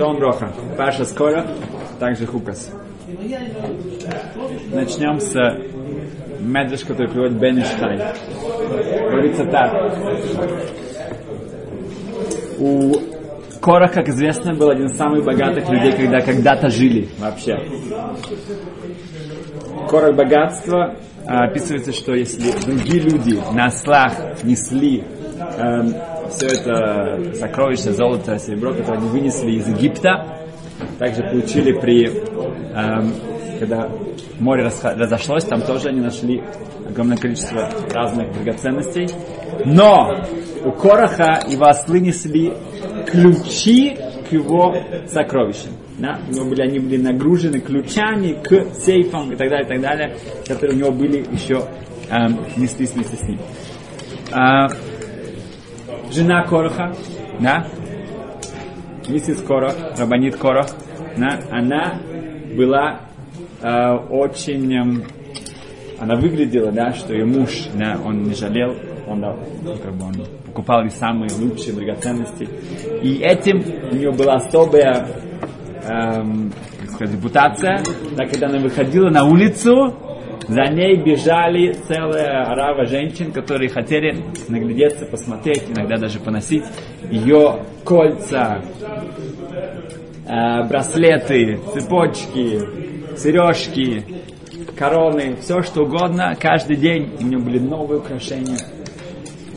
Шалом Броха. Паша скоро, также Хукас. Начнем с медреш, который приводит Бен Иштайн. Говорится так. У Кора, как известно, был один из самых богатых людей, когда когда-то жили вообще. Корах богатства а, описывается, что если другие люди на ослах несли эм, все это сокровище, золото, серебро, которое они вынесли из Египта, также получили при, эм, когда море разошлось, там тоже они нашли огромное количество разных драгоценностей. Но у Короха его ослы несли ключи к его сокровищам. Да? У него были, они были нагружены ключами к сейфам и так далее, и так далее, которые у него были еще эм, неслись вместе с ним. А, жена Короха, да, миссис Корох, Рабанит Корох, да, она была э, очень, э, она выглядела, да, что ее муж, да, он не жалел, он, да, как бы он покупал ей самые лучшие драгоценности. И этим у нее была особая эм, как сказать, репутация, да, когда она выходила на улицу, за ней бежали целая орава женщин, которые хотели наглядеться, посмотреть, иногда даже поносить ее кольца, э, браслеты, цепочки, сережки, короны, все что угодно. Каждый день у нее были новые украшения.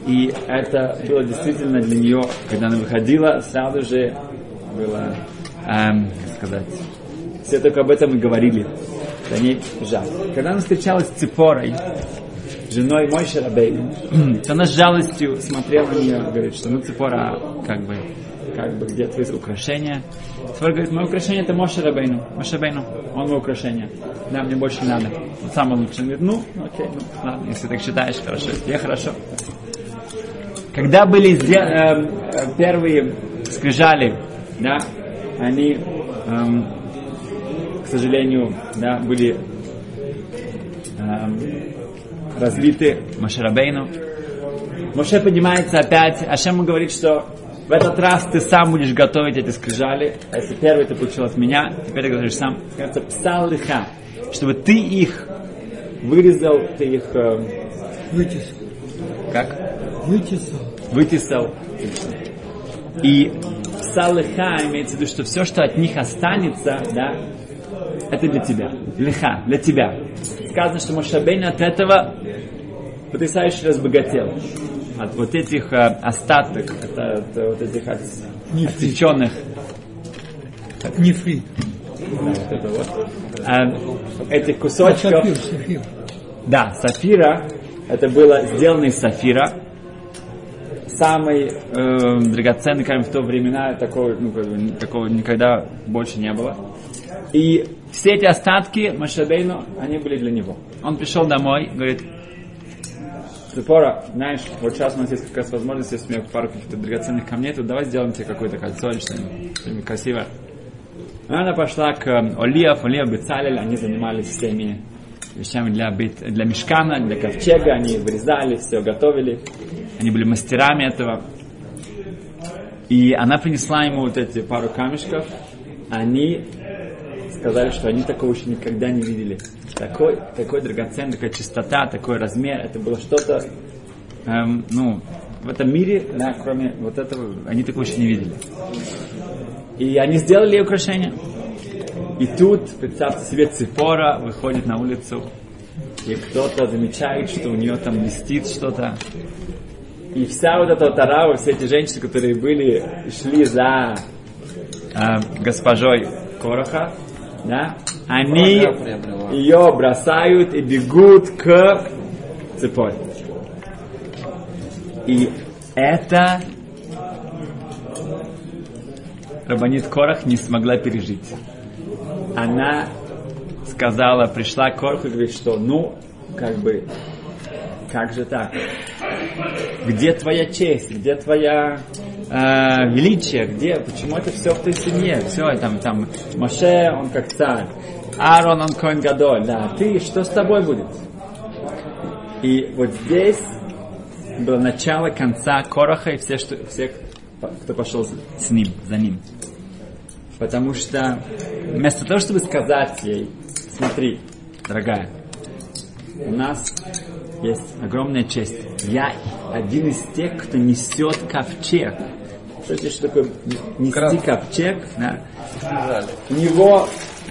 И это было действительно для нее, когда она выходила, сразу же было, эм, как сказать, все только об этом и говорили за ней жаль. Когда она встречалась с Ципорой, женой Мой Шарабейну, то она с жалостью смотрела на нее, говорит, что ну Ципора, как бы, как бы, где твои украшения? Ципора говорит, мое украшение это Моше Рабейну. Моше Рабейну, он мое украшение. Да, мне больше не надо. Он самое лучшее. Он говорит, ну, окей, ну, ладно, если так считаешь, хорошо, я хорошо. Когда были э, первые скрижали, да, они эм, сожалению, да, были э, разбиты Машарабейну. Моше поднимается опять, а Ашем говорит, что в этот раз ты сам будешь готовить эти скрижали, а если первый ты получил от меня, теперь ты говоришь сам. Это псал лиха, чтобы ты их вырезал, ты их... Э, Вытесал. Как? Вытесал. Вытесал. И псал лиха имеется в виду, что все, что от них останется, да, это для тебя. Лиха, для тебя. Сказано, что Мошабейн от этого потрясающе разбогател. От вот этих э, остаток, от, от вот этих от, отсеченных. Нефрит. Да, вот это вот. Э, этих кусочков. Сафир, сафир. Да, сафира. Это было сделано из сафира. Самый э, драгоценный камень в то времена, такого, ну, как бы, такого никогда больше не было. И все эти остатки Машабейну, они были для него. Он пришел домой, говорит, Цепора, знаешь, вот сейчас у нас есть как раз возможность, если у меня пару каких-то драгоценных камней, то давай сделаем тебе какое-то кольцо или что-нибудь, что-нибудь красивое. Она пошла к Олиев, Олиев, Бецалель, они занимались всеми вещами для, бит, для мешкана, для ковчега, они вырезали, все готовили, они были мастерами этого. И она принесла ему вот эти пару камешков, они сказали, что они такого еще никогда не видели. Такой, такой драгоценный, такая чистота, такой размер, это было что-то, эм, ну, в этом мире, да, кроме вот этого, они такого еще не видели. И они сделали украшение. И тут, представьте себе, Цифора выходит на улицу, и кто-то замечает, что у нее там блестит что-то. И вся вот эта вот арава, все эти женщины, которые были, шли за э, госпожой Короха, да, они ее бросают и бегут к цепой. И это Рабанит Корах не смогла пережить. Она сказала, пришла к Кораху и говорит, что ну, как бы, как же так? Где твоя честь? Где твоя э, величие? Где? Почему это все в той семье? Все, там, там, Моше, он как царь. Аарон, он Коин Гадоль. Да, ты, что с тобой будет? И вот здесь было начало конца Короха и все, что, всех, кто пошел с ним, за ним. Потому что вместо того, чтобы сказать ей, смотри, дорогая, у нас есть огромная честь. Я один из тех, кто несет ковчег. Знаете, что такое нести ковчег? Да. У него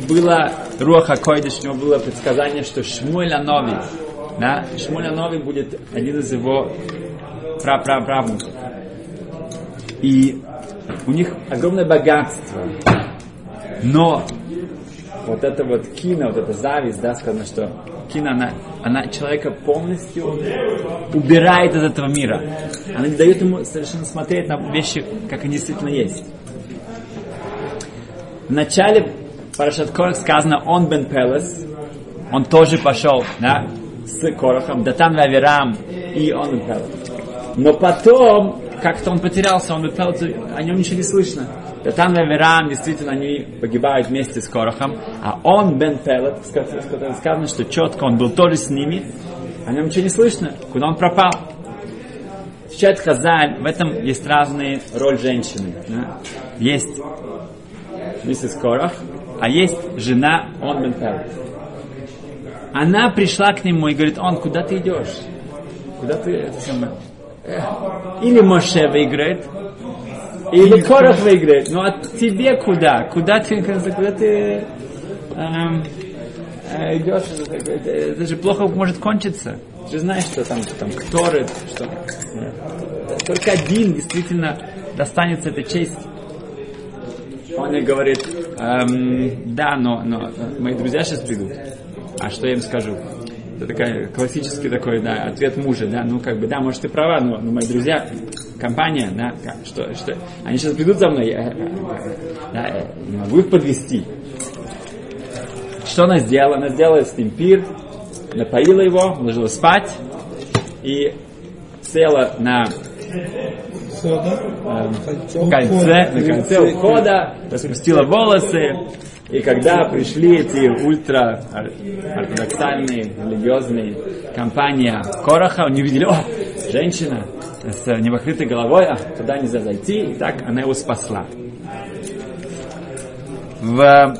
было Руаха Койдыш, у него было предсказание, что Шмуэль Анови, да, Шмуэль Анови будет один из его прапраправнуков. И у них огромное богатство. Но вот это вот кино, вот эта зависть, да, сказано, что кино, она, она человека полностью убирает из этого мира. Она не дает ему совершенно смотреть на вещи, как они действительно есть. В начале Парашат Корах сказано, он бен Пелес, он тоже пошел да, с Корохом, Датан Ваверам, и он бен Пелес. Но потом, как-то он потерялся, он бен Пелес, о нем ничего не слышно. Датан Ваверам, действительно, они погибают вместе с Корохом, а он бен Пелет, сказано, что четко он был тоже с ними, о нем ничего не слышно, куда он пропал. Отвечает Хазаль, в этом есть разные роль женщины. Да? Есть миссис Корах, а есть жена он бен Она пришла к нему и говорит, он, куда ты идешь? Куда ты это самое? Или Моше выиграет, или Корах выиграет. Ну а тебе куда? Куда ты, куда ты эм, э, идешь? Это, это, же плохо может кончиться. Ты же знаешь, что там, там Кторы, что только один действительно достанется эта честь. Он мне говорит, эм, да, но, но мои друзья сейчас придут. А что я им скажу? Это такой классический такой, да, ответ мужа, да, ну как бы, да, может ты права, но, но мои друзья, компания, да, что, что, они сейчас придут за мной, я, да, я не могу их подвести. Что она сделала? Она сделала с ним пир, напоила его, уложила спать и села на э, кольце, на кольце ухода, распустила волосы, и когда пришли эти ультра ортодоксальные, религиозные компания Короха, они увидели, о, женщина с непокрытой головой, а туда нельзя зайти, и так она его спасла. В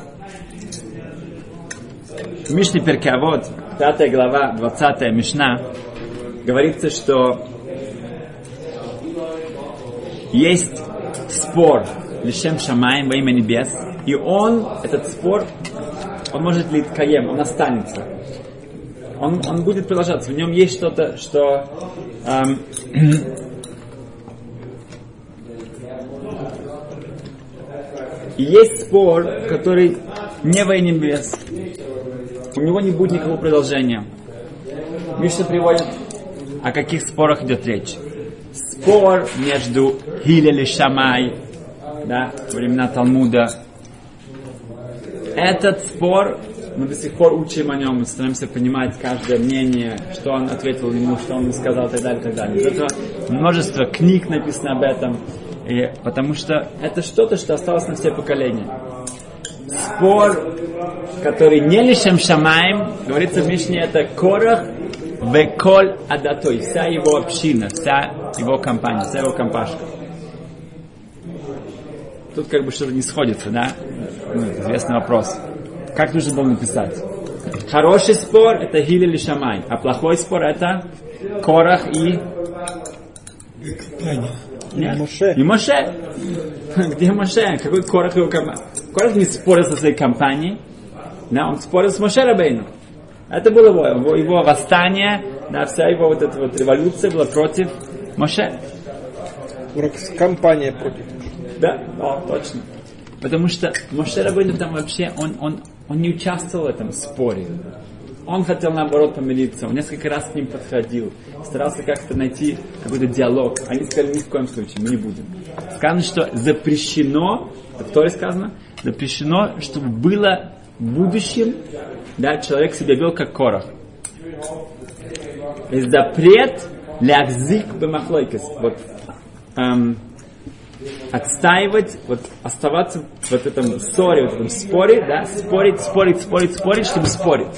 Мишне Перкеавод, 5 глава, 20 Мишна, говорится, что есть спор Лишем Шамаем во имя небес, и он, этот спор, он может ли каем, он останется. Он, он будет продолжаться. В нем есть что-то, что эм, есть спор, который не во имя небес. У него не будет никакого продолжения. Миша приводит, о каких спорах идет речь. Спор между Хилель и Шамай, да, времена Талмуда, этот спор, мы до сих пор учим о нем, стараемся понимать каждое мнение, что он ответил ему, что он сказал, и так далее, и так далее. Из этого множество книг написано об этом, и, потому что это что-то, что осталось на все поколения. Спор, который не лишем шамаем, говорится в Мишне, это Корах Веколь Адатой, вся его община, вся его компания, вся его компашка. Тут как бы что-то не сходится, да? Ну, известный вопрос. Как нужно было написать? Хороший спор это Хиль или Шамай, а плохой спор это Корах и... Нет. Моше. И Моше. Где Моше? Какой Корах его компания? Корах не спорил со своей компанией, да, он спорил с Моше Рабейну. Это было его, его, его восстание, да, вся его вот эта вот революция была против Моше. Компания против да, о, точно. Потому что Моше Рабейну там вообще, он, он, он не участвовал в этом споре. Он хотел наоборот помириться, он несколько раз к ним подходил, старался как-то найти какой-то диалог. Они сказали, ни в коем случае, мы не будем. Сказано, что запрещено, в Торе сказано, запрещено, чтобы было в будущем, да, человек себя вел как корох. Запрет лягзик бемахлойкес. Вот, эм, отстаивать, вот оставаться в вот этом ссоре, в этом споре, да, спорить, спорить, спорить, спорить, чтобы спорить.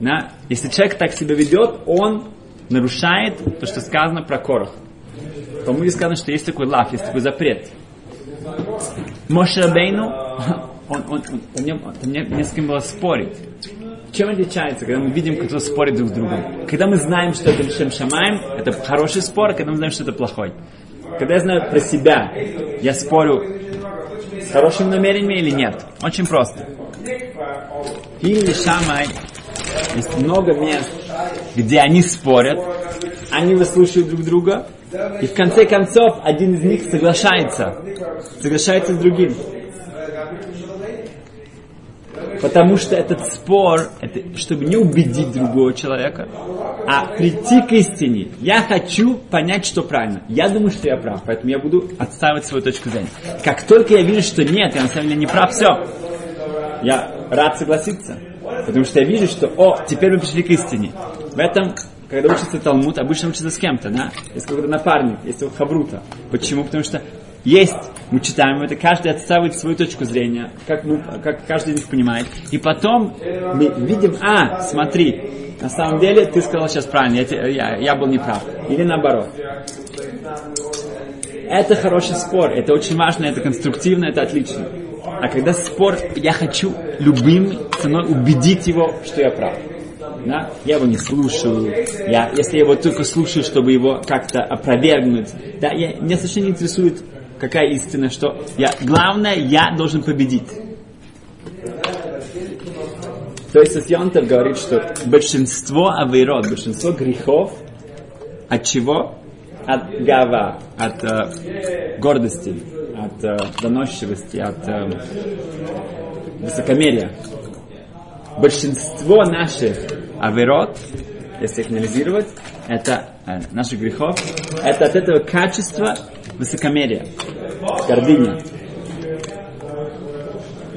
Да? Если человек так себя ведет, он нарушает то, что сказано про корох. По-моему, сказано, что есть такой лав, есть такой запрет. Мошерабейну, он, он, он, он, он, он, не, не с кем было спорить. Чем отличается, когда мы видим, кто спорит друг с другом? Когда мы знаем, что это Лишем Шамаем, это хороший спор, а когда мы знаем, что это плохой. Когда я знаю про себя, я спорю с хорошим намерением или нет. Очень просто. Или Шамай, есть много мест, где они спорят, они выслушивают друг друга, и в конце концов один из них соглашается. Соглашается с другим. Потому что этот спор, это чтобы не убедить другого человека, а прийти к истине. Я хочу понять, что правильно. Я думаю, что я прав, поэтому я буду отстаивать свою точку зрения. Как только я вижу, что нет, я на самом деле не прав, все. Я рад согласиться. Потому что я вижу, что, о, теперь мы пришли к истине. В этом когда учится Талмуд, обычно учится с кем-то, да? Есть какой-то напарник, есть хаврута. Почему? Потому что есть, мы читаем это, каждый отставит свою точку зрения, как, мы, как каждый из них понимает. И потом мы видим, а, смотри, на самом деле ты сказал сейчас правильно, я, я, я был неправ. Или наоборот. Это хороший спор, это очень важно, это конструктивно, это отлично. А когда спор, я хочу любым ценой убедить его, что я прав да, я его не слушаю, я, если я его только слушаю, чтобы его как-то опровергнуть, да, я, меня совершенно не интересует, какая истина, что я, главное, я должен победить. То есть Сосьонтов говорит, что большинство авейрод, большинство грехов, от чего? От гава, от э, гордости, от э, доносчивости, от э, высокомерия. Большинство наших аверот, если их анализировать, это э, наших грехов, это от этого качества высокомерия, гордыня.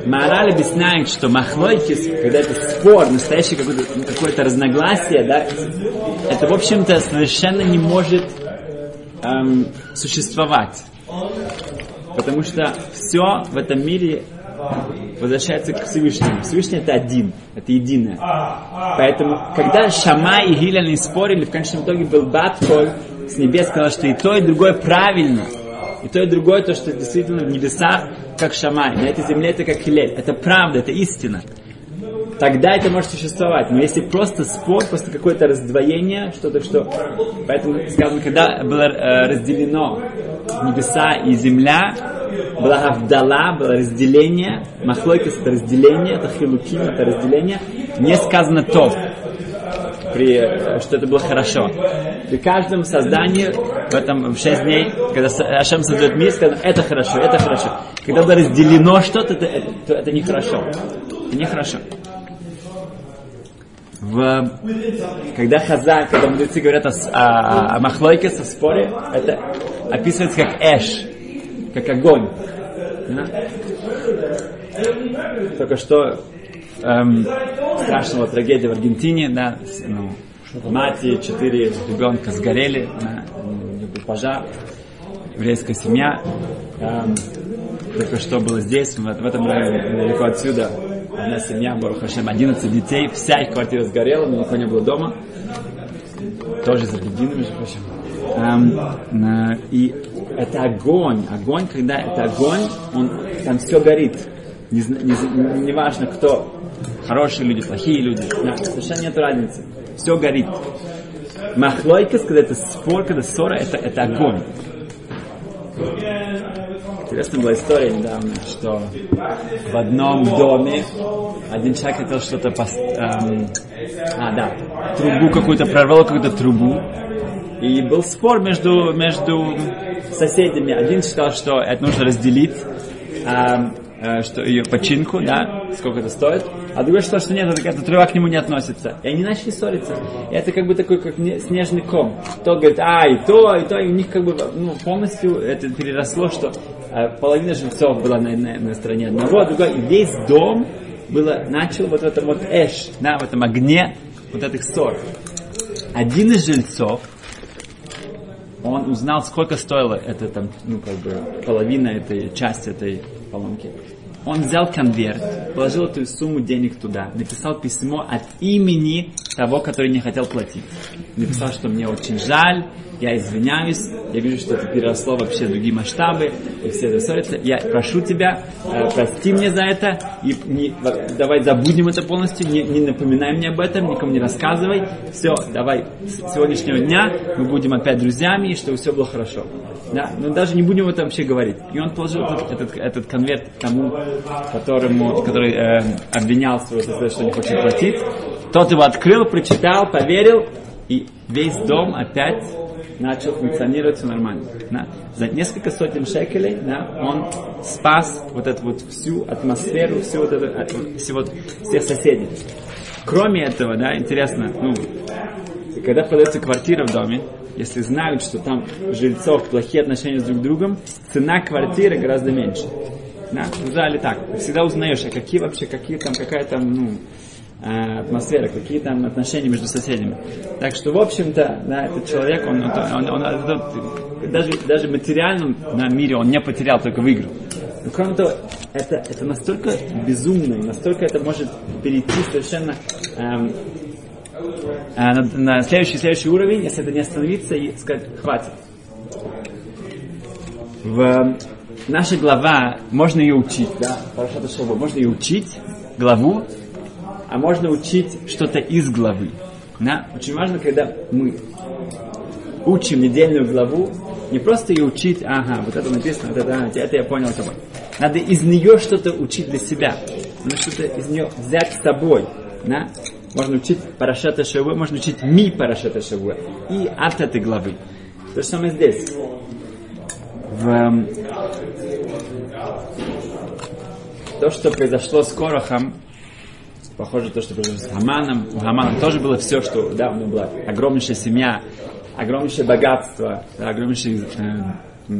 Мораль объясняет, что махлойкис, когда это спор, настоящее какое-то, какое-то разногласие, да, это, в общем-то, совершенно не может эм, существовать. Потому что все в этом мире возвращается к Всевышнему. Всевышний это один, это единое. Поэтому, когда Шама и не спорили, в конечном итоге был Батколь с небес сказал, что и то, и другое правильно. И то, и другое, то, что действительно в небесах, как Шамай, на этой земле это как Хилель. Это правда, это истина. Тогда это может существовать. Но если просто спор, просто какое-то раздвоение, что-то, что... Поэтому, скажем, когда было э, разделено небеса и земля, была Авдала, было разделение, Махлойкис это разделение, это Хилуким, это разделение, не сказано то, при, что это было хорошо. При каждом создании, в этом в шесть дней, когда Ашем создает мир, сказано, это хорошо, это хорошо. Когда было разделено что-то, это, это, то это нехорошо. Это нехорошо. В, когда Хаза, когда мудрецы говорят о, о, о Махлойке, со споре, это описывается как Эш, как огонь. Только что эм, страшного трагедия в Аргентине, да, ну, мать и четыре ребенка сгорели, да, был пожар, еврейская семья. Эм, только что было здесь, в, в этом районе, недалеко отсюда, одна семья, Барухашем, 11 детей, вся их квартира сгорела, но никого не было дома. Тоже из Аргентины, между прочим. Эм, и это огонь. Огонь, когда это огонь, он, там все горит. Не, не, не важно, кто. Хорошие люди, плохие люди. Да, совершенно нет разницы. Все горит. Махлойка, когда это спор, когда ссора, это, это огонь. Интересная была история недавно, что в одном доме один человек хотел что-то пост... Эм, а, да, трубу какую-то, прорвал какую-то трубу, и был спор между, между соседями. Один считал, что это нужно разделить, а, что ее починку, да, сколько это стоит. А другой считал, что нет, эта трава к нему не относится. И они начали ссориться. И это как бы такой, как снежный ком. Тот говорит, а, и то, и то, и у них как бы ну, полностью это переросло, что а, половина жильцов была на, на, на стороне одного, а другой, и весь дом было, начал вот в этом вот эш, да, в этом огне вот этих ссор. Один из жильцов он узнал, сколько стоило это там, ну, как бы, половина этой части этой поломки. Он взял конверт, положил эту сумму денег туда, написал письмо от имени того, который не хотел платить. Написал, что мне очень жаль, я извиняюсь, я вижу, что это переросло вообще в другие масштабы, и все это ссорятся. Я прошу тебя, э, прости мне за это, и не, давай забудем это полностью, не, не напоминай мне об этом, никому не рассказывай. Все, давай, с сегодняшнего дня мы будем опять друзьями, и чтобы все было хорошо. Да, но даже не будем об этом вообще говорить. И он положил этот, этот, этот конверт тому, которому, который э, обвинял своего что не хочет платить. Тот его открыл, прочитал, поверил, и весь дом опять начал функционировать все нормально. Да. За несколько сотен шекелей да, он спас вот эту вот всю атмосферу, всю вот эту, всего, всех соседей. Кроме этого, да, интересно, ну, когда продается квартира в доме, если знают, что там жильцов плохие отношения с друг другом, цена квартиры гораздо меньше. Да? Ужали так. Всегда узнаешь, а какие вообще, какие там, какая там, ну, атмосфера, какие там отношения между соседями. Так что, в общем-то, да, этот человек, он, он, он, он даже, даже материальном да, мире он не потерял, только выиграл. Но кроме того, это, это настолько безумно, настолько это может перейти совершенно эм, э, на, на следующий, следующий уровень, если это не остановиться и сказать, хватит. В наша глава, можно ее учить, да, Шоба, можно ее учить, главу, а можно учить что-то из главы. Да? Очень важно, когда мы учим недельную главу, не просто ее учить, ага, вот это написано, вот это, это я понял тобой. Надо из нее что-то учить для себя. Надо что-то из нее взять с собой. Да? Можно учить Парашата Шавуэ, можно учить Ми Парашата Шавуэ и от этой главы. То же самое здесь. В, эм, то, что произошло с Корохом, похоже то, что произошло с Хаманом. У Хамана тоже было все, что, да, у него была огромнейшая семья, огромнейшее богатство, да, огромнейший э,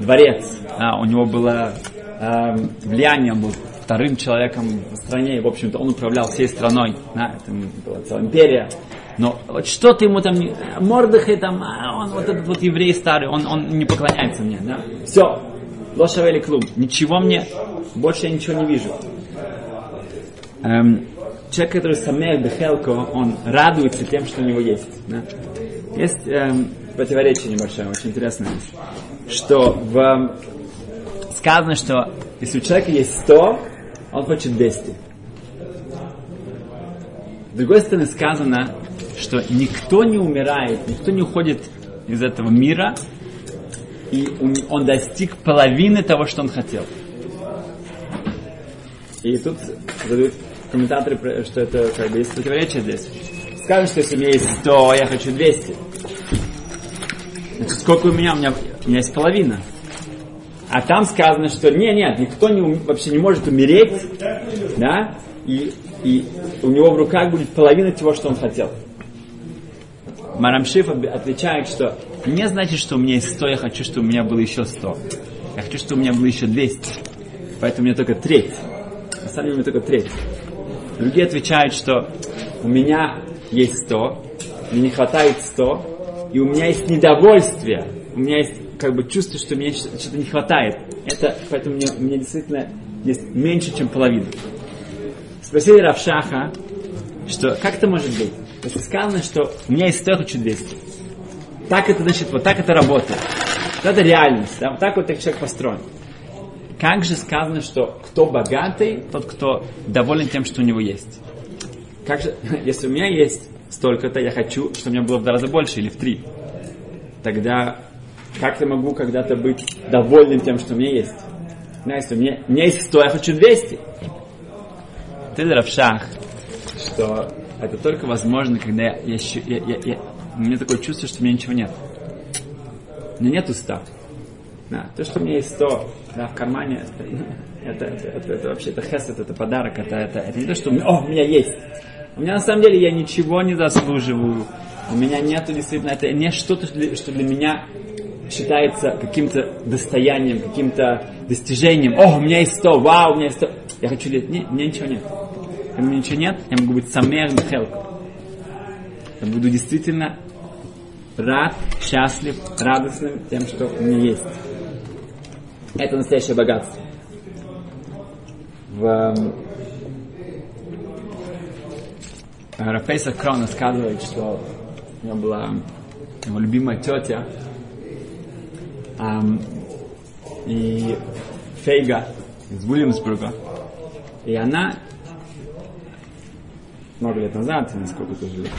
дворец, да, у него было э, влияние, он был вторым человеком в стране, и, в общем-то, он управлял всей страной, да, это была целая империя. Но вот что-то ему там, Мордыхай там, а он вот этот вот еврей старый, он, он не поклоняется мне, да. Все, лошавели клуб, ничего мне, больше я ничего не вижу. Эм, человек, который самех бехелко, он радуется тем, что у него есть. Да? Есть эм, противоречие небольшое, очень интересное, что в, сказано, что если у человека есть 100, он хочет 200. С другой стороны сказано, что никто не умирает, никто не уходит из этого мира, и он достиг половины того, что он хотел. И тут задают комментаторы, что это как бы есть противоречие здесь. Скажем, что если у меня есть 100, а я хочу 200. Значит, сколько у меня? У меня, у меня есть половина. А там сказано, что нет, нет, никто не, вообще не может умереть, да, и, и у него в руках будет половина того, что он хотел. Марамшиф отвечает, что не значит, что у меня есть 100, я хочу, чтобы у меня было еще 100. Я хочу, чтобы у меня было еще 200. Поэтому у меня только треть. На самом деле у меня только треть. Другие отвечают, что у меня есть 100, мне не хватает 100, и у меня есть недовольствие, у меня есть как бы чувство, что мне что-то не хватает. Это, поэтому мне, меня действительно есть меньше, чем половина. Спросили Равшаха, что как это может быть? Если сказано, что у меня есть 100, я хочу 200. Так это значит, вот так это работает. Это реальность. Да? Вот так вот человек построен. Как же сказано, что кто богатый, тот, кто доволен тем, что у него есть? Как же, если у меня есть столько-то, я хочу, чтобы у меня было в два раза больше или в три. Тогда как я могу когда-то быть довольным тем, что у меня есть? Если у меня, у меня есть 100, я хочу 200. Ты Равшах, что это только возможно, когда я, я, я, я, я, у меня такое чувство, что у меня ничего нет. У меня нет 100. Да, то, что у меня есть 100 да, в кармане, это, это, это, это вообще это хесед, это подарок, это, это, это не то, что у меня, о, у меня есть. У меня на самом деле я ничего не заслуживаю. У меня нету действительно, это не что-то, что для меня считается каким-то достоянием, каким-то достижением. О, у меня есть 100, вау, у меня есть 100. Я хочу лет, нет, у меня ничего нет. Когда у меня ничего нет, я могу быть самер бхелку. Я буду действительно рад, счастлив, радостным тем, что у меня есть. Это настоящее богатство. В эм, Рафейса Крон рассказывает, что у него была его любимая тетя, ам, и Фейга из Уильямсбурга. И она много лет назад, насколько тоже лет,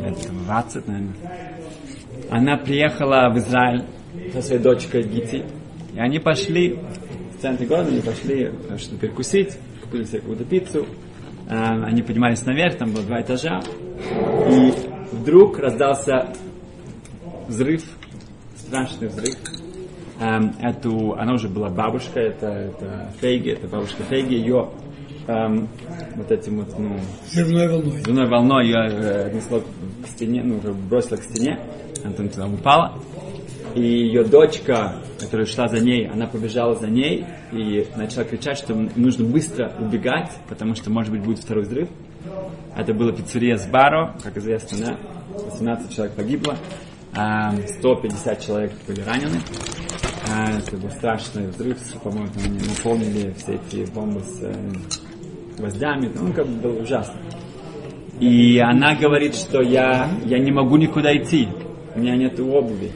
лет 20, наверное, она приехала в Израиль со своей дочкой Гити, и они пошли в центре города, они пошли э, что перекусить, купили себе какую-то пиццу, Э, они поднимались наверх, там было два этажа, и вдруг раздался взрыв, страшный взрыв. Эм, эту, она уже была бабушка, это, это Фейги, это бабушка Фейги, ее эм, вот этим вот, ну, Взрывной волной. взрывной волной ее э, отнесло к стене, ну, уже бросило к стене, она там туда упала. И ее дочка, которая шла за ней, она побежала за ней и начала кричать, что нужно быстро убегать, потому что, может быть, будет второй взрыв. Это была пиццерия с Баро, как известно, да? 18 человек погибло, а, 150 человек были ранены. А, Это был страшный взрыв, по-моему, они наполнили все эти бомбы с э, гвоздями, ну, как бы было ужасно. И она говорит, что я, я не могу никуда идти, у меня нет обуви.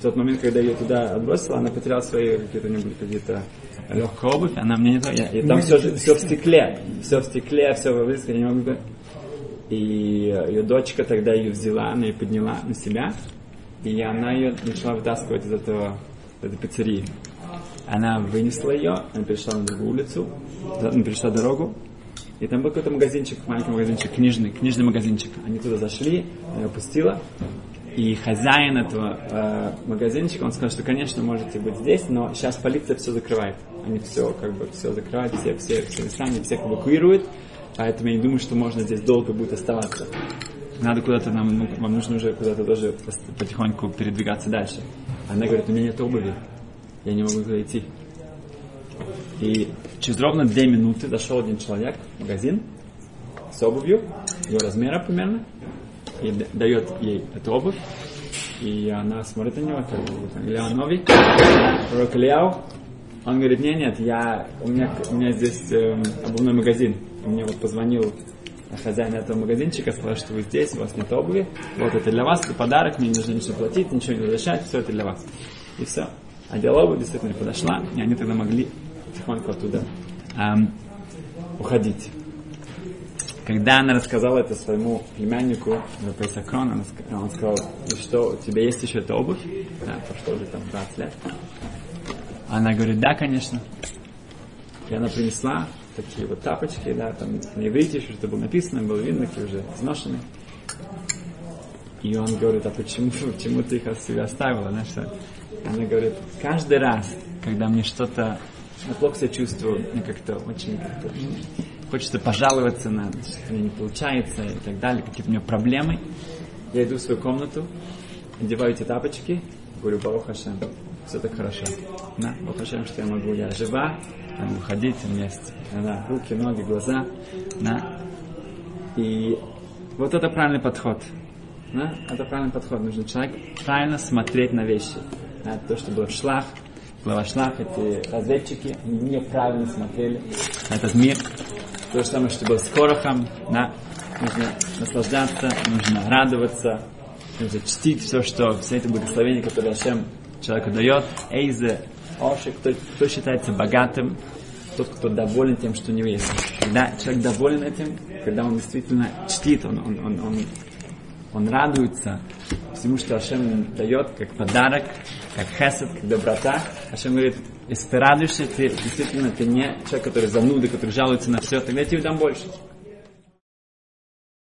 В тот момент, когда ее туда отбросила, она потеряла свои какие-то, у нее были какие-то легкая обувь, она мне не то, я, и там все, все в стекле, все в стекле, все в я не могу. И ее дочка тогда ее взяла, она ее подняла на себя, и она ее начала вытаскивать из этого, этой пиццерии. Она вынесла ее, она перешла на другую улицу, она перешла дорогу, и там был какой-то магазинчик, маленький магазинчик, книжный, книжный магазинчик. Они туда зашли, она ее пустила, и хозяин этого э, магазинчика, он сказал, что, конечно, можете быть здесь, но сейчас полиция все закрывает. Они все, как бы, все закрывают, все, все, все места, они всех эвакуируют, поэтому я не думаю, что можно здесь долго будет оставаться. Надо куда-то нам, ну, вам нужно уже куда-то тоже потихоньку передвигаться дальше. Она говорит, у меня нет обуви, я не могу идти. И через ровно две минуты зашел один человек в магазин с обувью, ее размера примерно, и дает ей эту обувь, и она смотрит на него, это Ильяу Нови, пророк Ильяу, он говорит, нет, нет, я, у, меня, у меня здесь эм, обувной магазин, мне вот позвонил хозяин этого магазинчика, сказал, что вы здесь, у вас нет обуви, вот это для вас, это подарок, мне не нужно ничего платить, ничего не возвращать, все это для вас. И все. Одела обувь, действительно подошла, и они тогда могли тихонько оттуда эм, уходить. Когда она рассказала это своему племяннику Пейсакрон, ска- он сказал, и что, у тебя есть еще эта обувь? Да, прошло уже там 20 лет. Она говорит, да, конечно. И она принесла такие вот тапочки, да, там на иврите еще что-то было написано, было видно, какие уже изношенные. И он говорит, а почему, почему ты их от себя оставила? Знаешь, что? Она говорит, каждый раз, когда мне что-то, я плохо себя чувствую, мне как-то очень как-то, ну, хочется пожаловаться на что не получается и так далее, какие-то у меня проблемы, я иду в свою комнату, одеваю эти тапочки, говорю, Барух все так хорошо. Да, Барух что я могу, я жива, я могу ходить, у меня да, руки, ноги, глаза, да. И вот это правильный подход. Да? Это правильный подход. Нужно человек правильно смотреть на вещи. Да? То, что было в шлах, в шлах, эти разведчики, они неправильно смотрели на этот мир. То же самое, что было с Корохом. Да? Нужно наслаждаться, нужно радоваться, нужно чтить все, что, все эти благословения, которые Ашем человеку дает. Эйзе, Оши, кто, кто считается богатым, тот, кто доволен тем, что у него есть. Когда человек доволен этим, когда он действительно чтит, он, он, он, он, он радуется всему, что Ашем дает, как подарок, как хесед, как доброта. Ашем говорит, если ты радуешься, ты действительно ты не человек, который зануда, который жалуется на все, тогда я тебе дам больше.